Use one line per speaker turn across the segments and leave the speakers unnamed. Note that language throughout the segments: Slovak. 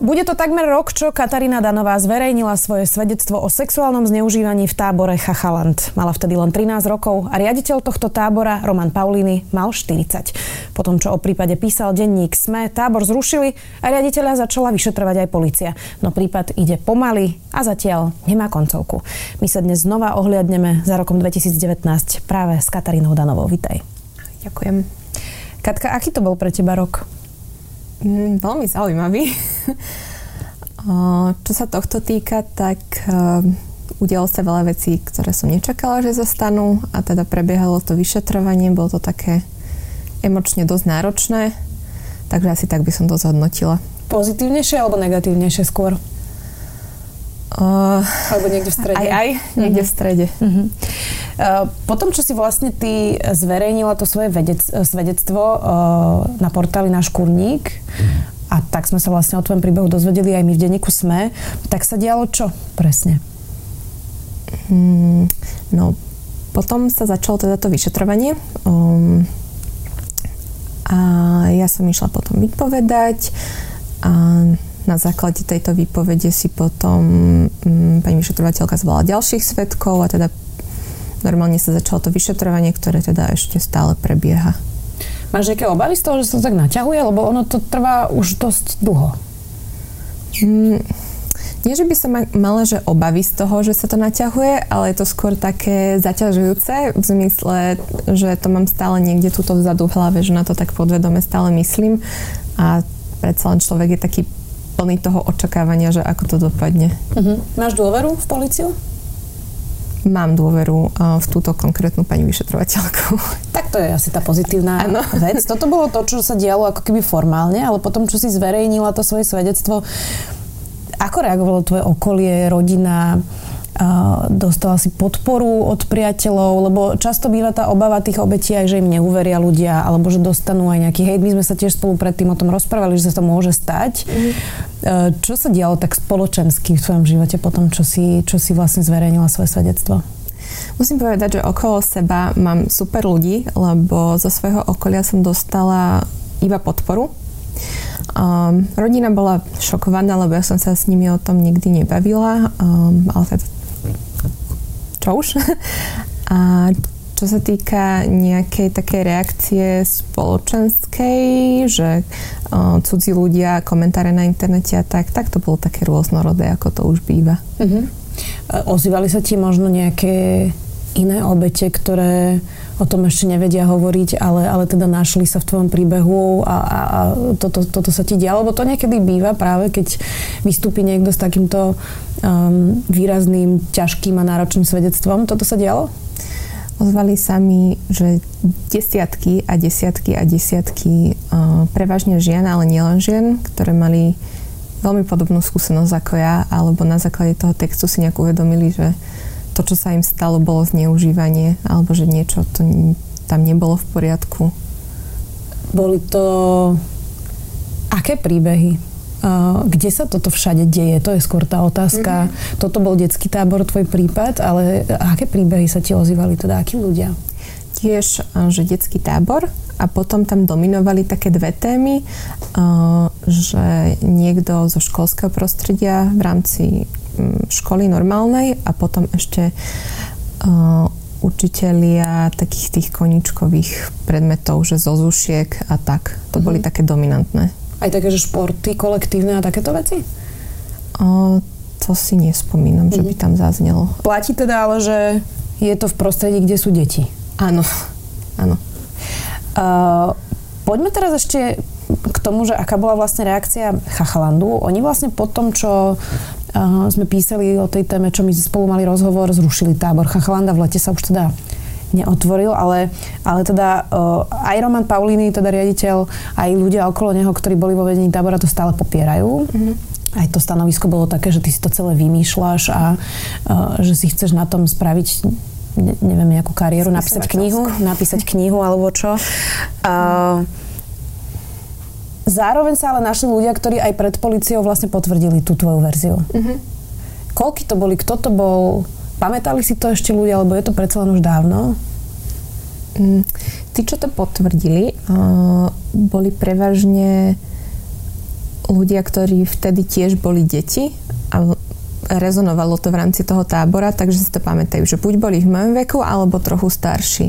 Bude to takmer rok, čo Katarína Danová zverejnila svoje svedectvo o sexuálnom zneužívaní v tábore Chachaland. Mala vtedy len 13 rokov a riaditeľ tohto tábora, Roman Paulini, mal 40. Potom, čo o prípade písal denník SME, tábor zrušili a riaditeľa začala vyšetrovať aj policia. No prípad ide pomaly a zatiaľ nemá koncovku. My sa dnes znova ohliadneme za rokom 2019 práve s Katarínou Danovou. Vítaj.
Ďakujem.
Katka, aký to bol pre teba rok?
Mm, veľmi zaujímavý. Čo sa tohto týka, tak udialo sa veľa vecí, ktoré som nečakala, že zastanú a teda prebiehalo to vyšetrovanie, bolo to také emočne dosť náročné, takže asi tak by som to zhodnotila.
Pozitívnejšie alebo negatívnejšie skôr? Uh, alebo niekde v strede?
Aj, aj, niekde uh-huh. v strede. Uh-huh.
Uh, potom, čo si vlastne ty zverejnila to svoje vedec, svedectvo uh, na portáli Náš kurník, a tak sme sa vlastne o tvojom príbehu dozvedeli aj my v denníku SME, tak sa dialo čo presne?
Hmm, no, potom sa začalo teda to vyšetrovanie. Um, a ja som išla potom vypovedať a na základe tejto výpovede si potom um, pani vyšetrovateľka zvolala ďalších svetkov a teda normálne sa začalo to vyšetrovanie, ktoré teda ešte stále prebieha.
Máš nejaké obavy z toho, že sa to tak naťahuje? Lebo ono to trvá už dosť dlho.
Mm, nie, že by som mala, že obavy z toho, že sa to naťahuje, ale je to skôr také zaťažujúce v zmysle, že to mám stále niekde túto vzadu v hlave, že na to tak podvedome stále myslím a predsa len človek je taký plný toho očakávania, že ako to dopadne.
Uh-huh. Máš dôveru v policiu?
Mám dôveru v túto konkrétnu pani vyšetrovateľku.
Tak to je asi tá pozitívna ano. vec. Toto bolo to, čo sa dialo ako keby formálne, ale potom, čo si zverejnila to svoje svedectvo, ako reagovalo tvoje okolie, rodina? Dostala si podporu od priateľov, lebo často býva tá obava tých obetí aj, že im neuveria ľudia, alebo že dostanú aj nejaký hejt. My sme sa tiež spolu predtým o tom rozprávali, že sa to môže stať. Mm. Čo sa dialo tak spoločensky v tvojom živote potom, čo si, čo si vlastne zverejnila svoje svedectvo?
Musím povedať, že okolo seba mám super ľudí, lebo zo svojho okolia som dostala iba podporu. Um, rodina bola šokovaná, lebo ja som sa s nimi o tom nikdy nebavila, um, ale teda čo už. A čo sa týka nejakej takej reakcie spoločenskej, že uh, cudzí ľudia, komentáre na internete a tak, tak to bolo také rôznorodé, ako to už býva. Uh-huh.
Ozývali sa ti možno nejaké iné obete, ktoré o tom ešte nevedia hovoriť, ale, ale teda našli sa v tvojom príbehu a, a, a toto, toto sa ti dialo, lebo to niekedy býva práve, keď vystúpi niekto s takýmto um, výrazným, ťažkým a náročným svedectvom. Toto sa dialo?
Ozvali sa mi, že desiatky a desiatky a desiatky uh, prevažne žien, ale nielen žien, ktoré mali veľmi podobnú skúsenosť ako ja, alebo na základe toho textu si nejak uvedomili, že to, čo sa im stalo, bolo zneužívanie alebo že niečo to tam nebolo v poriadku.
Boli to aké príbehy? kde sa toto všade deje? To je skôr tá otázka. Mm-hmm. Toto bol detský tábor, tvoj prípad, ale aké príbehy sa ti ozývali, teda akí ľudia?
Tiež, že detský tábor a potom tam dominovali také dve témy, že niekto zo školského prostredia v rámci školy normálnej a potom ešte uh, učitelia takých tých koničkových predmetov, že zo zušiek a tak. To boli také dominantné.
Aj také, že športy kolektívne a takéto veci?
Uh, to si nespomínam, mm-hmm. že by mhm. tam zaznelo.
Platí teda ale, že je to v prostredí, kde sú deti?
Áno, áno.
Uh, poďme teraz ešte tomu, že aká bola vlastne reakcia Chachalandu. Oni vlastne po tom, čo uh, sme písali o tej téme, čo my spolu mali rozhovor, zrušili tábor Chachalanda. V lete sa už teda neotvoril, ale, ale teda uh, aj Roman Paulini, teda riaditeľ, aj ľudia okolo neho, ktorí boli vo vedení tábora, to stále popierajú. Mm-hmm. Aj to stanovisko bolo také, že ty si to celé vymýšľaš a uh, že si chceš na tom spraviť ne, neviem, nejakú kariéru, napísať knihu, napísať knihu alebo čo. Uh, Zároveň sa ale našli ľudia, ktorí aj pred policiou vlastne potvrdili tú tvoju verziu. Mm-hmm. Koľky to boli? Kto to bol? Pamätali si to ešte ľudia, alebo je to predsa len už dávno?
Mm, tí, čo to potvrdili, uh, boli prevažne ľudia, ktorí vtedy tiež boli deti a rezonovalo to v rámci toho tábora, takže si to pamätajú, že buď boli v mojom veku, alebo trochu starší.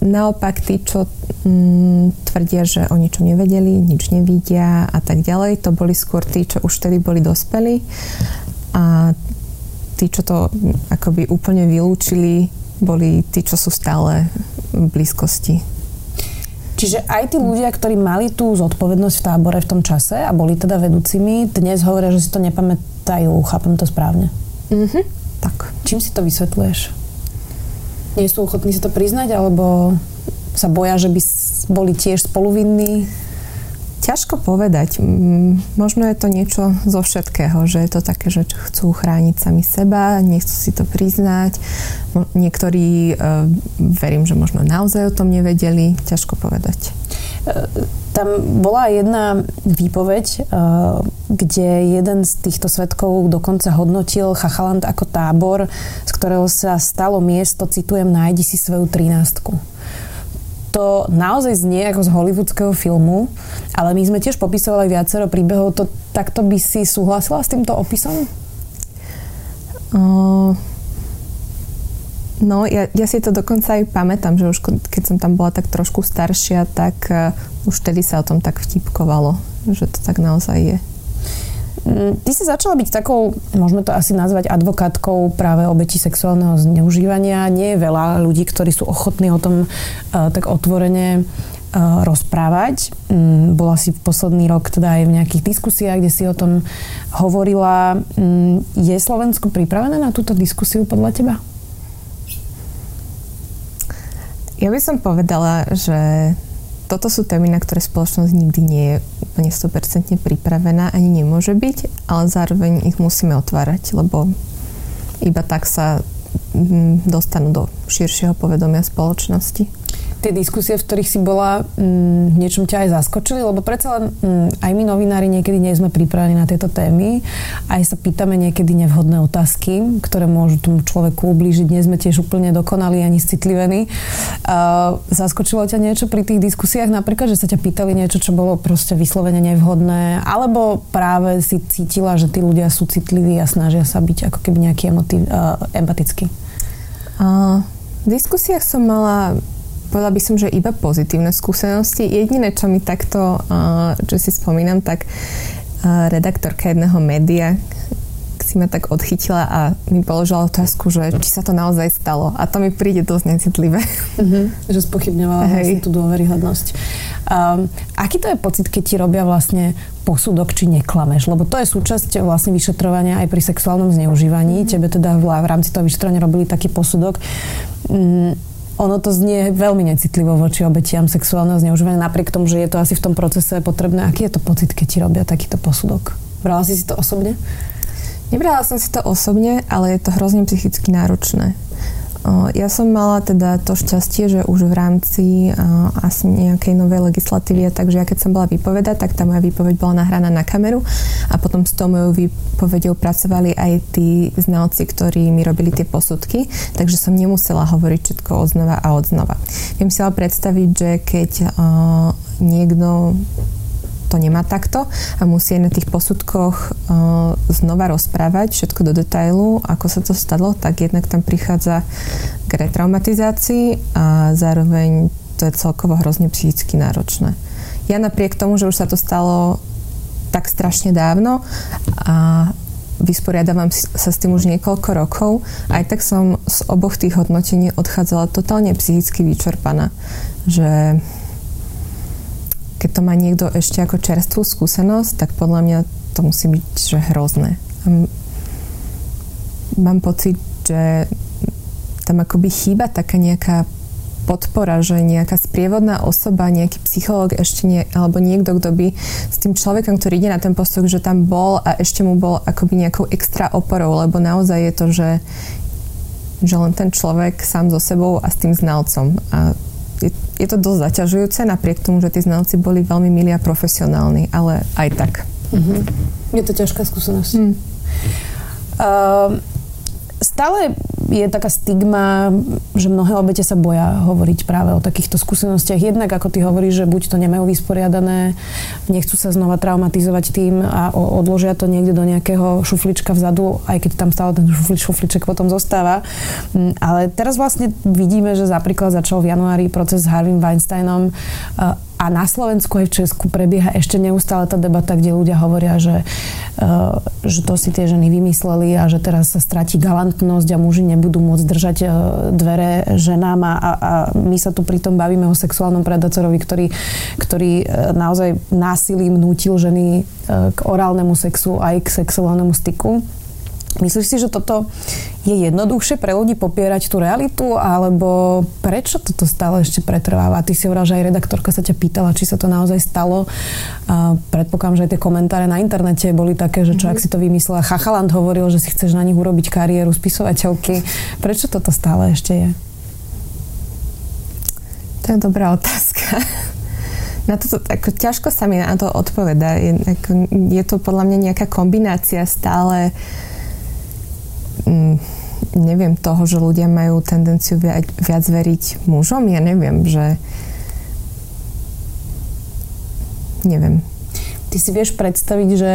Naopak tí, čo um, tvrdia, že o ničom nevedeli, nič nevidia a tak ďalej, to boli skôr tí, čo už vtedy boli dospelí a tí, čo to akoby úplne vylúčili, boli tí, čo sú stále v blízkosti.
Čiže aj tí ľudia, ktorí mali tú zodpovednosť v tábore v tom čase a boli teda vedúcimi, dnes hovoria, že si to nepamätajú. Chápem to správne?
Mhm, tak.
Čím si to vysvetľuješ? Nie sú ochotní si to priznať, alebo sa boja, že by boli tiež spoluvinní?
Ťažko povedať. Možno je to niečo zo všetkého, že je to také, že chcú chrániť sami seba, nechcú si to priznať. Niektorí, e, verím, že možno naozaj o tom nevedeli. Ťažko povedať.
Tam bola jedna výpoveď, e, kde jeden z týchto svetkov dokonca hodnotil Chachaland ako tábor, z ktorého sa stalo miesto, citujem, nájdi si svoju trinástku to naozaj znie ako z hollywoodského filmu, ale my sme tiež popisovali viacero príbehov. To, takto by si súhlasila s týmto opisom?
Uh, no, ja, ja si to dokonca aj pamätám, že už keď som tam bola tak trošku staršia, tak uh, už vtedy sa o tom tak vtipkovalo, že to tak naozaj je.
Mm, ty si začala byť takou, môžeme to asi nazvať advokátkou práve obeti sexuálneho zneužívania. Nie je veľa ľudí, ktorí sú ochotní o tom uh, tak otvorene uh, rozprávať. Um, bola si v posledný rok teda aj v nejakých diskusiách, kde si o tom hovorila. Um, je Slovensko pripravené na túto diskusiu podľa teba?
Ja by som povedala, že toto sú témy, na ktoré spoločnosť nikdy nie je úplne 100% pripravená, ani nemôže byť, ale zároveň ich musíme otvárať, lebo iba tak sa mm, dostanú do širšieho povedomia spoločnosti
tie diskusie, v ktorých si bola, mm, niečom ťa aj zaskočili? Lebo predsa len mm, aj my novinári niekedy nie sme pripravení na tieto témy. Aj sa pýtame niekedy nevhodné otázky, ktoré môžu tomu človeku ublížiť. Nie sme tiež úplne dokonali ani citlivení. Uh, zaskočilo ťa niečo pri tých diskusiách? Napríklad, že sa ťa pýtali niečo, čo bolo proste vyslovene nevhodné? Alebo práve si cítila, že tí ľudia sú citliví a snažia sa byť ako keby nejaký emotiv, empatický?
Uh, v diskusiách som mala povedala by som, že iba pozitívne skúsenosti. Jediné, čo mi takto, čo si spomínam, tak redaktorka jedného média si ma tak odchytila a mi položila otázku, že či sa to naozaj stalo. A to mi príde dosť necitlivé.
Uh-huh. Že spochybňovala vlastne tú dôveryhodnosť. Um, aký to je pocit, keď ti robia vlastne posudok, či neklameš? Lebo to je súčasť vlastne vyšetrovania aj pri sexuálnom zneužívaní. Uh-huh. Tebe teda v, v rámci toho vyšetrovania robili taký posudok. Um, ono to znie veľmi necitlivo voči obetiam sexuálneho zneužívania, napriek tomu, že je to asi v tom procese potrebné. Aký je to pocit, keď ti robia takýto posudok? Brala si si to osobne?
Nebrala som si to osobne, ale je to hrozne psychicky náročné. Ja som mala teda to šťastie, že už v rámci asi nejakej novej legislatívy, takže ja keď som bola vypovedať, tak tá moja výpoveď bola nahraná na kameru a potom s tou mojou výpovedou pracovali aj tí znalci, ktorí mi robili tie posudky, takže som nemusela hovoriť všetko odznova a odznova. Viem si ale predstaviť, že keď niekto to nemá takto a musí aj na tých posudkoch uh, znova rozprávať všetko do detailu, ako sa to stalo, tak jednak tam prichádza k retraumatizácii a zároveň to je celkovo hrozne psychicky náročné. Ja napriek tomu, že už sa to stalo tak strašne dávno a vysporiadavam sa s tým už niekoľko rokov, aj tak som z oboch tých hodnotení odchádzala totálne psychicky vyčerpaná, že keď to má niekto ešte ako čerstvú skúsenosť, tak podľa mňa to musí byť že hrozné. Mám pocit, že tam akoby chýba taká nejaká podpora, že nejaká sprievodná osoba, nejaký psychológ ešte nie, alebo niekto, kto by s tým človekom, ktorý ide na ten postok, že tam bol a ešte mu bol akoby nejakou extra oporou, lebo naozaj je to, že, že len ten človek sám so sebou a s tým znalcom. A je, to dosť zaťažujúce, napriek tomu, že tí znalci boli veľmi milí a profesionálni, ale aj tak.
Uh-huh. Je to ťažká skúsenosť. Hmm. Uh, stále je taká stigma, že mnohé obete sa boja hovoriť práve o takýchto skúsenostiach. Jednak, ako ty hovoríš, že buď to nemajú vysporiadané, nechcú sa znova traumatizovať tým a odložia to niekde do nejakého šuflička vzadu, aj keď tam stále ten šuflič, šufliček potom zostáva. Mm, ale teraz vlastne vidíme, že napríklad začal v januári proces s Harvey Weinsteinom a na Slovensku aj v Česku prebieha ešte neustále tá debata, kde ľudia hovoria, že, uh, že to si tie ženy vymysleli a že teraz sa stratí galantnosť a muži nebudú môcť držať uh, dvere ženám a, a, my sa tu pritom bavíme o sexuálnom predátorovi, ktorý, ktorý uh, naozaj násilím nútil ženy k orálnemu sexu aj k sexuálnemu styku. Myslíš si, že toto je jednoduchšie pre ľudí popierať tú realitu, alebo prečo toto stále ešte pretrváva? Ty si hovorila, že aj redaktorka sa ťa pýtala, či sa to naozaj stalo. A predpokladám, že aj tie komentáre na internete boli také, že čo mm-hmm. ak si to vymyslela. Chachaland hovoril, že si chceš na nich urobiť kariéru spisovateľky. Prečo toto stále ešte je?
To je dobrá otázka. Na toto, ako, ťažko sa mi na to odpoveda. Je, ako, je to podľa mňa nejaká kombinácia stále uh, Mm, neviem, toho, že ľudia majú tendenciu viac, viac veriť mužom, ja neviem, že neviem.
Ty si vieš predstaviť, že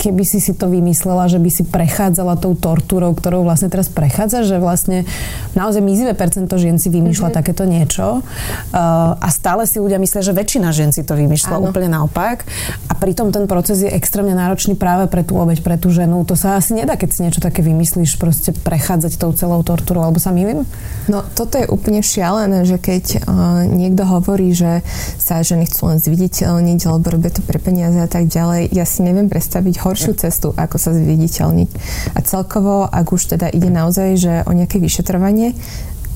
keby si si to vymyslela, že by si prechádzala tou tortúrou, ktorou vlastne teraz prechádza, že vlastne naozaj mizivé percento žien si vymýšľa mm-hmm. takéto niečo uh, a stále si ľudia myslia, že väčšina žien si to vymýšľa Áno. úplne naopak a pritom ten proces je extrémne náročný práve pre tú obeď, pre tú ženu. To sa asi nedá, keď si niečo také vymyslíš, proste prechádzať tou celou tortúrou, alebo sa milím?
No toto je úplne šialené, že keď uh, niekto hovorí, že sa ženy chcú len zviditeľniť, alebo robia to pre peniaze a tak ďalej, ja si neviem predstaviť horšiu cestu, ako sa zviditeľniť. A celkovo, ak už teda ide naozaj, že o nejaké vyšetrovanie,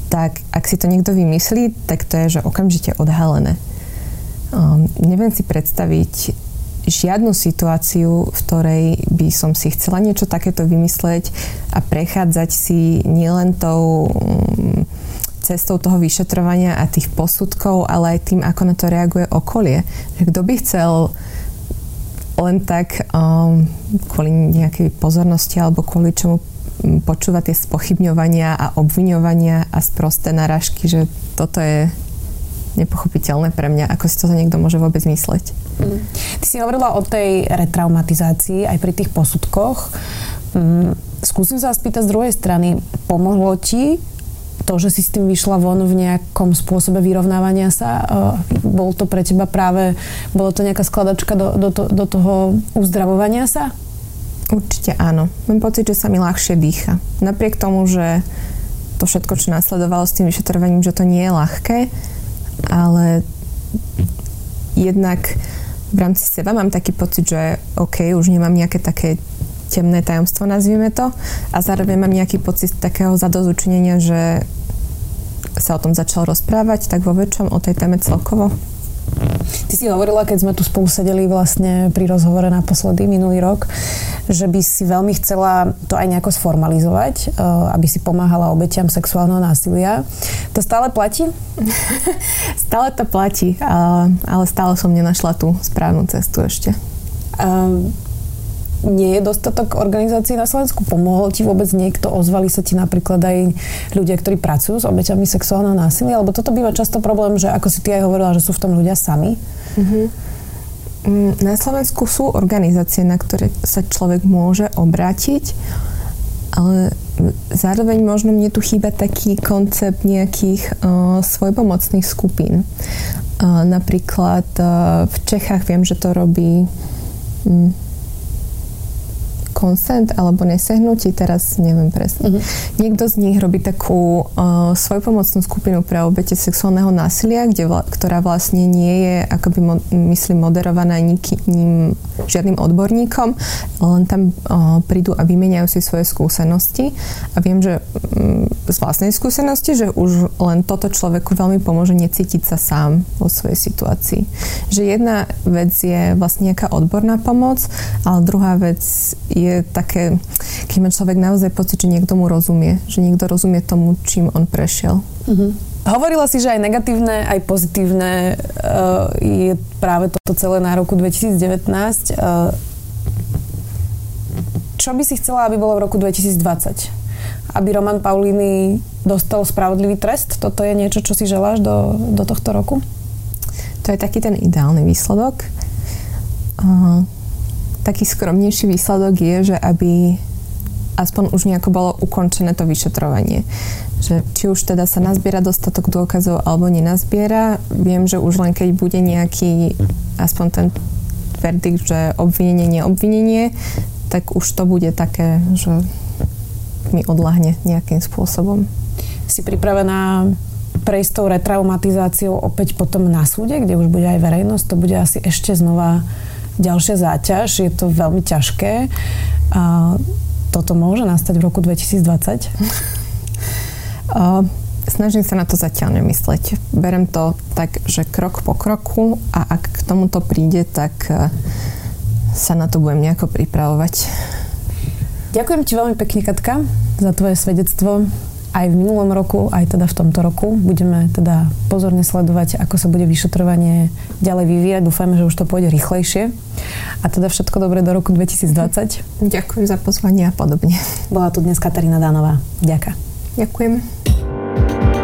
tak ak si to niekto vymyslí, tak to je, že okamžite odhalené. Um, neviem si predstaviť žiadnu situáciu, v ktorej by som si chcela niečo takéto vymysleť a prechádzať si nielen tou um, cestou toho vyšetrovania a tých posudkov, ale aj tým, ako na to reaguje okolie. Kto by chcel len tak um, kvôli nejakej pozornosti alebo kvôli čomu počúvať tie spochybňovania a obviňovania a sprosté narážky, že toto je nepochopiteľné pre mňa, ako si to niekto môže vôbec mysleť.
Mm. Ty si hovorila o tej retraumatizácii aj pri tých posudkoch. Mm, skúsim sa spýtať z druhej strany. Pomohlo ti to, že si s tým vyšla von v nejakom spôsobe vyrovnávania sa, bol to pre teba práve, bolo to nejaká skladačka do, do, to, do toho uzdravovania sa?
Určite áno. Mám pocit, že sa mi ľahšie dýcha. Napriek tomu, že to všetko, čo následovalo s tým vyšetrovaním, že to nie je ľahké, ale jednak v rámci seba mám taký pocit, že OK, už nemám nejaké také temné tajomstvo, nazvime to. A zároveň mám nejaký pocit takého zadozučinenia, že sa o tom začal rozprávať, tak vo väčšom o tej téme celkovo.
Ty si hovorila, keď sme tu spolu sedeli vlastne pri rozhovore naposledy minulý rok, že by si veľmi chcela to aj nejako sformalizovať, eh, aby si pomáhala obetiam sexuálneho násilia. To stále platí?
stále to platí, ale stále som nenašla tú správnu cestu ešte. Um,
nie je dostatok organizácií na Slovensku? Pomohol ti vôbec niekto? Ozvali sa ti napríklad aj ľudia, ktorí pracujú s obeťami sexuálneho násilia? Lebo toto býva často problém, že ako si ty aj hovorila, že sú v tom ľudia sami.
Mm-hmm. Na Slovensku sú organizácie, na ktoré sa človek môže obrátiť, ale zároveň možno mne tu chýba taký koncept nejakých uh, svojpomocných skupín. Uh, napríklad uh, v Čechách viem, že to robí um, Consent alebo Nesehnutí, teraz neviem presne. Uh-huh. Niekto z nich robí takú uh, svojpomocnú skupinu pre obete sexuálneho násilia, kde vla, ktorá vlastne nie je akoby, mo, myslím, moderovaná nikým, žiadnym odborníkom, len tam uh, prídu a vymeniajú si svoje skúsenosti a viem, že um, z vlastnej skúsenosti, že už len toto človeku veľmi pomôže necítiť sa sám vo svojej situácii. Že jedna vec je vlastne nejaká odborná pomoc, ale druhá vec je také, keď má človek naozaj pocit, že niekto mu rozumie, že niekto rozumie tomu, čím on prešiel.
Uh-huh. Hovorila si, že aj negatívne, aj pozitívne uh, je práve toto celé na roku 2019. Uh, čo by si chcela, aby bolo v roku 2020? Aby Roman Paulini dostal spravodlivý trest? Toto je niečo, čo si želáš do, do tohto roku?
To je taký ten ideálny výsledok. Uh, taký skromnejší výsledok je, že aby aspoň už nejako bolo ukončené to vyšetrovanie. Že či už teda sa nazbiera dostatok dôkazov alebo nenazbiera, viem, že už len keď bude nejaký aspoň ten verdikt, že obvinenie, neobvinenie, tak už to bude také, že mi odlahne nejakým spôsobom.
Si pripravená prejsť tou retraumatizáciou opäť potom na súde, kde už bude aj verejnosť, to bude asi ešte znova ďalšia záťaž, je to veľmi ťažké. A toto môže nastať v roku 2020?
Snažím sa na to zatiaľ nemysleť. Berem to tak, že krok po kroku a ak k tomuto príde, tak sa na to budem nejako pripravovať.
Ďakujem ti veľmi pekne, Katka, za tvoje svedectvo aj v minulom roku, aj teda v tomto roku. Budeme teda pozorne sledovať, ako sa bude vyšetrovanie ďalej vyvíjať. Dúfajme, že už to pôjde rýchlejšie. A teda všetko dobré do roku 2020.
Ďakujem za pozvanie a podobne.
Bola tu dnes Katarína Dánová. Ďakujem.
Ďakujem.